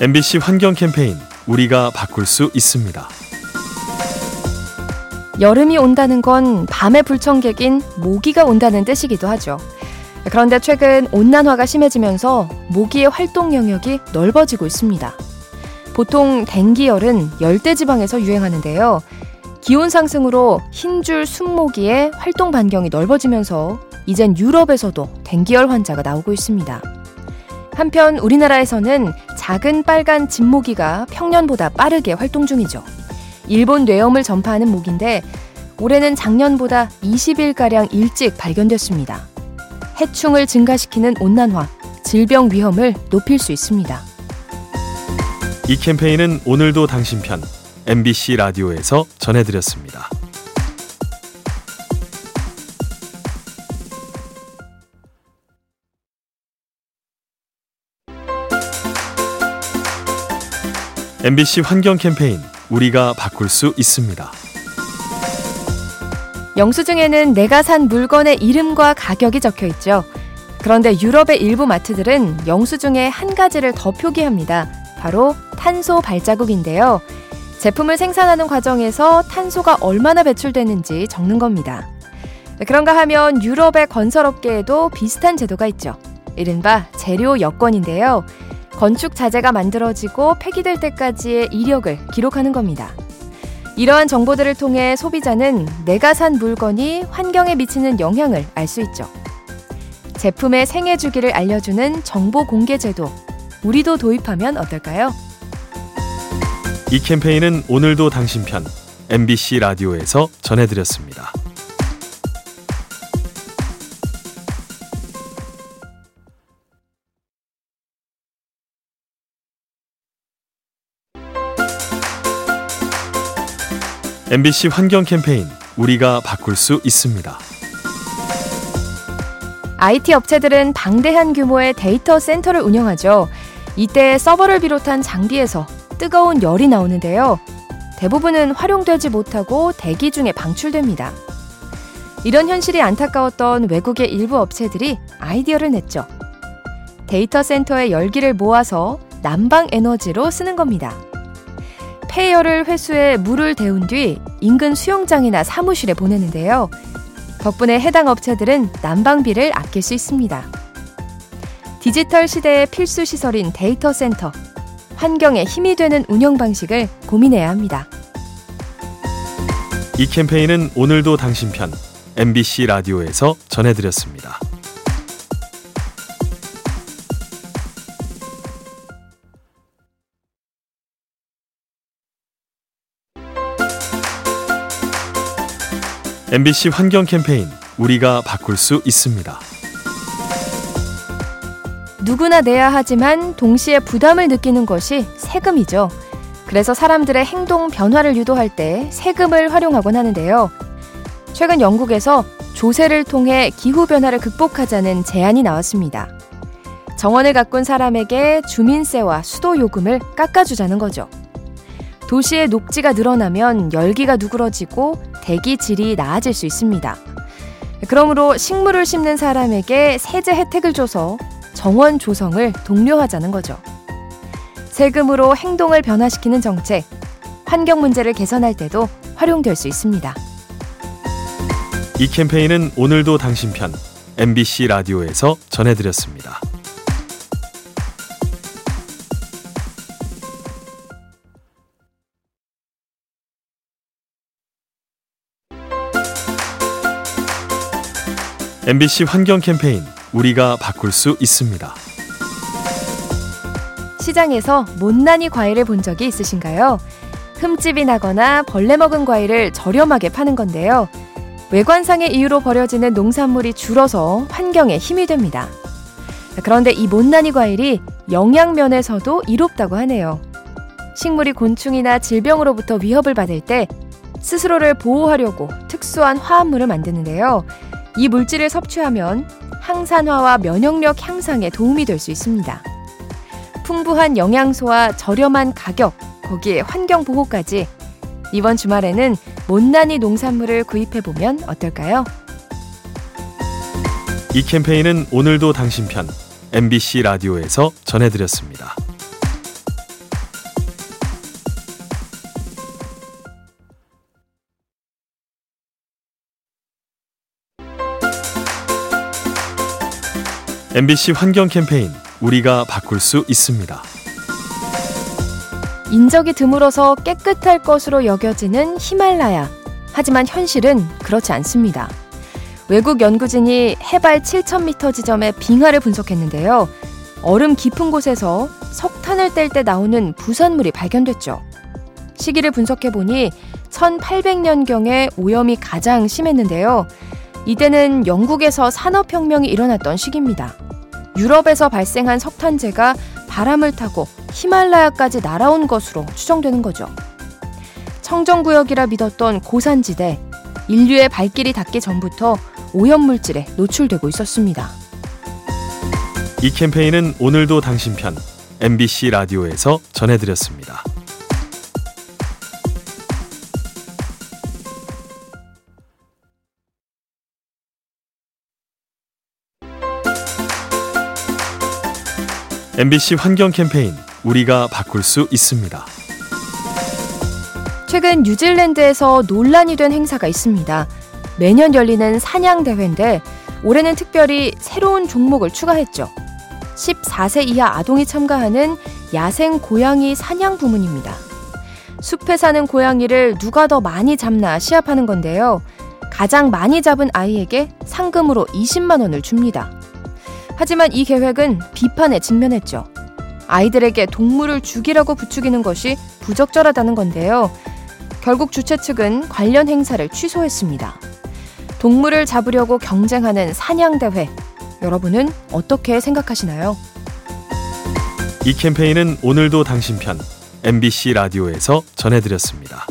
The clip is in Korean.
MBC 환경 캠페인 우리가 바꿀 수 있습니다. 여름이 온다는 건 밤의 불청객인 모기가 온다는 뜻이기도 하죠. 그런데 최근 온난화가 심해지면서 모기의 활동 영역이 넓어지고 있습니다. 보통 댕기열은 열대지방에서 유행하는데요. 기온 상승으로 흰줄 순모기의 활동 반경이 넓어지면서 이젠 유럽에서도 댕기열 환자가 나오고 있습니다. 한편 우리나라에서는 작은 빨간 진모기가 평년보다 빠르게 활동 중이죠. 일본 뇌염을 전파하는 모기인데 올해는 작년보다 20일가량 일찍 발견됐습니다. 해충을 증가시키는 온난화, 질병 위험을 높일 수 있습니다. 이 캠페인은 오늘도 당신 편 MBC 라디오에서 전해드렸습니다. MBC 환경 캠페인 우리가 바꿀 수 있습니다. 영수증에는 내가 산 물건의 이름과 가격이 적혀 있죠. 그런데 유럽의 일부 마트들은 영수증에 한 가지를 더 표기합니다. 바로 탄소 발자국인데요. 제품을 생산하는 과정에서 탄소가 얼마나 배출되는지 적는 겁니다. 그런가 하면 유럽의 건설업계에도 비슷한 제도가 있죠. 이른바 재료 여건인데요. 건축 자재가 만들어지고 폐기될 때까지의 이력을 기록하는 겁니다. 이러한 정보들을 통해 소비자는 내가 산 물건이 환경에 미치는 영향을 알 수 있죠. 제품의 생애 주기를 알려주는 정보 공개 제도, 우리도 도입하면 어떨까요? 이 캠페인은 오늘도 당신 편 MBC 라디오에서 전해드렸습니다. MBC 환경 캠페인 우리가 바꿀 수 있습니다. IT 업체들은 방대한 규모의 데이터 센터를 운영하죠. 이때 서버를 비롯한 장비에서 뜨거운 열이 나오는데요. 대부분은 활용되지 못하고 대기 중에 방출됩니다. 이런 현실이 안타까웠던 외국의 일부 업체들이 아이디어를 냈죠. 데이터 센터의 열기를 모아서 난방 에너지로 쓰는 겁니다. 폐열을 회수해 물을 데운 뒤 인근 수영장이나 사무실에 보내는데요. 덕분에 해당 업체들은 난방비를 아낄 수 있습니다. 디지털 시대의 필수 시설인 데이터 센터. 환경에 힘이 되는 운영 방식을 고민해야 합니다. 이 캠페인은 오늘도 당신 편 MBC 라디오에서 전해드렸습니다. MBC 환경 캠페인 우리가 바꿀 수 있습니다. 누구나 내야 하지만 동시에 부담을 느끼는 것이 세금이죠. 그래서 사람들의 행동 변화를 유도할 때 세금을 활용하곤 하는데요. 최근 영국에서 조세를 통해 기후 변화를 극복하자는 제안이 나왔습니다. 정원을 가꾼 사람에게 주민세와 수도 요금을 깎아주자는 거죠. 도시의 녹지가 늘어나면 열기가 누그러지고 대기 질이 나아질 수 있습니다. 그러므로 식물을 심는 사람에게 세제 혜택을 줘서 정원 조성을 독려하자는 거죠. 세금으로 행동을 변화시키는 정책, 환경 문제를 개선할 때도 활용될 수 있습니다. 이 캠페인은 오늘도 당신 편 MBC 라디오에서 전해드렸습니다. MBC 환경 캠페인 우리가 바꿀 수 있습니다. 시장에서 못난이 과일을 본 적이 있으신가요? 흠집이 나거나 벌레 먹은 과일을 저렴하게 파는 건데요. 외관상의 이유로 버려지는 농산물이 줄어서 환경에 힘이 됩니다. 그런데 이 못난이 과일이 영양면에서도 이롭다고 하네요. 식물이 곤충이나 질병으로부터 위협을 받을 때 스스로를 보호하려고 특수한 화합물을 만드는데요. 이 물질을 섭취하면 항산화와 면역력 향상에 도움이 될 수 있습니다. 풍부한 영양소와 저렴한 가격, 거기에 환경 보호까지 이번 주말에는 못난이 농산물을 구입해 보면 어떨까요? 이 캠페인은 오늘도 당신 편 MBC 라디오에서 전해드렸습니다. MBC 환경 캠페인 우리가 바꿀 수 있습니다. 인적이 드물어서 깨끗할 것으로 여겨지는 히말라야. 하지만 현실은 그렇지 않습니다. 외국 연구진이 해발 7,000m 지점의 빙하를 분석했는데요. 얼음 깊은 곳에서 석탄을 뗄 때 나오는 부산물이 발견됐죠. 시기를 분석해 보니 1800년경에 오염이 가장 심했는데요. 이때는 영국에서 산업혁명이 일어났던 시기입니다. 유럽에서 발생한 석탄재가 바람을 타고 히말라야까지 날아온 것으로 추정되는 거죠. 청정구역이라 믿었던 고산지대, 인류의 발길이 닿기 전부터 오염물질에 노출되고 있었습니다. 이 캠페인은 오늘도 당신 편 MBC 라디오에서 전해드렸습니다. MBC 환경 캠페인 우리가 바꿀 수 있습니다. 최근 뉴질랜드에서 논란이 된 행사가 있습니다. 매년 열리는 사냥 대회인데 올해는 특별히 새로운 종목을 추가했죠. 14세 이하 아동이 참가하는 야생 고양이 사냥 부문입니다. 숲에 사는 고양이를 누가 더 많이 잡나 시합하는 건데요. 가장 많이 잡은 아이에게 상금으로 20만 원을 줍니다. 하지만 이 계획은 비판에 직면했죠. 아이들에게 동물을 죽이라고 부추기는 것이 부적절하다는 건데요. 결국 주최 측은 관련 행사를 취소했습니다. 동물을 잡으려고 경쟁하는 사냥대회. 여러분은 어떻게 생각하시나요? 이 캠페인은 오늘도 당신 편 MBC 라디오에서 전해드렸습니다.